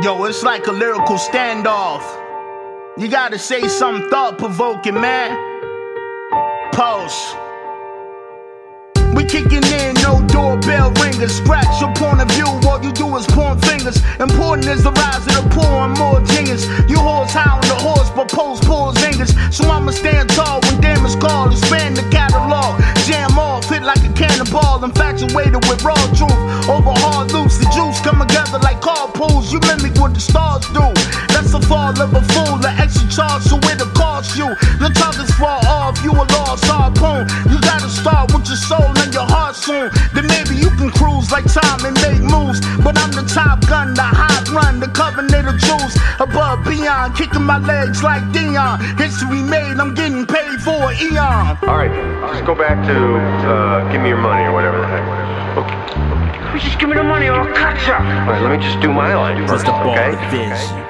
Yo, it's like a lyrical standoff. You gotta say something thought provoking, man. Pulse. We kicking in, no doorbell ringers. Scratch your point of view, all you do is point fingers. Important is the rise of the poor and more genius. You horse hound the horse, but post pulls fingers. So I'ma stand tall when damn is called. Expand the catalog, Infatuated with raw truth. Over hard loops, the juice come together like carpools. You mimic what the stars do. That's the fall of a fool, the extra charge, so it'll cost you. Run, the covenant of Jews. Above, beyond, kicking my legs like Dion. History made, I'm getting paid for an eon. Alright, just go back to uh, give me your money or whatever the heck. Okay. Just give me the money or I'll cut you. Alright, let me just do my line That's Christobal okay? of vision.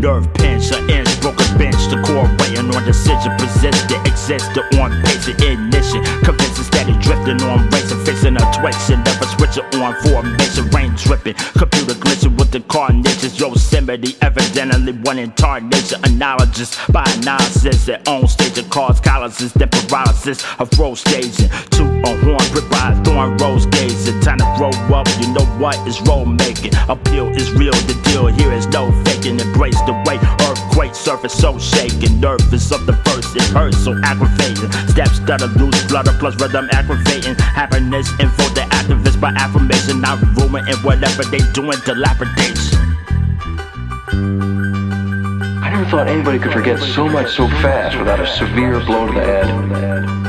Nerve pinch, an inch, broke a bench. The core waiting on decision. possessed Persistent, existed on pace of ignition. Convincing steady drifting on racing. Fixing a twitch and never switching on formation. Rain dripping, computer glitching with the carnages. Yosemite, evidently one incarnation. Analogous by analysis. Their own stage of cause collises. Then paralysis of road staging. two on horn, brick by a thorn rose gazing. Time to grow up, you know what is road making. Appeal is real, the deal here is no faking. Embrace the surface so shaking. Nervous of the first, it hurts so aggravating. Steps that are loose, flutter plus rhythm aggravating. Happiness info the by affirmation. Not ruining whatever they doing dilapidation. I never thought anybody could forget so much so fast without a severe blow to the head.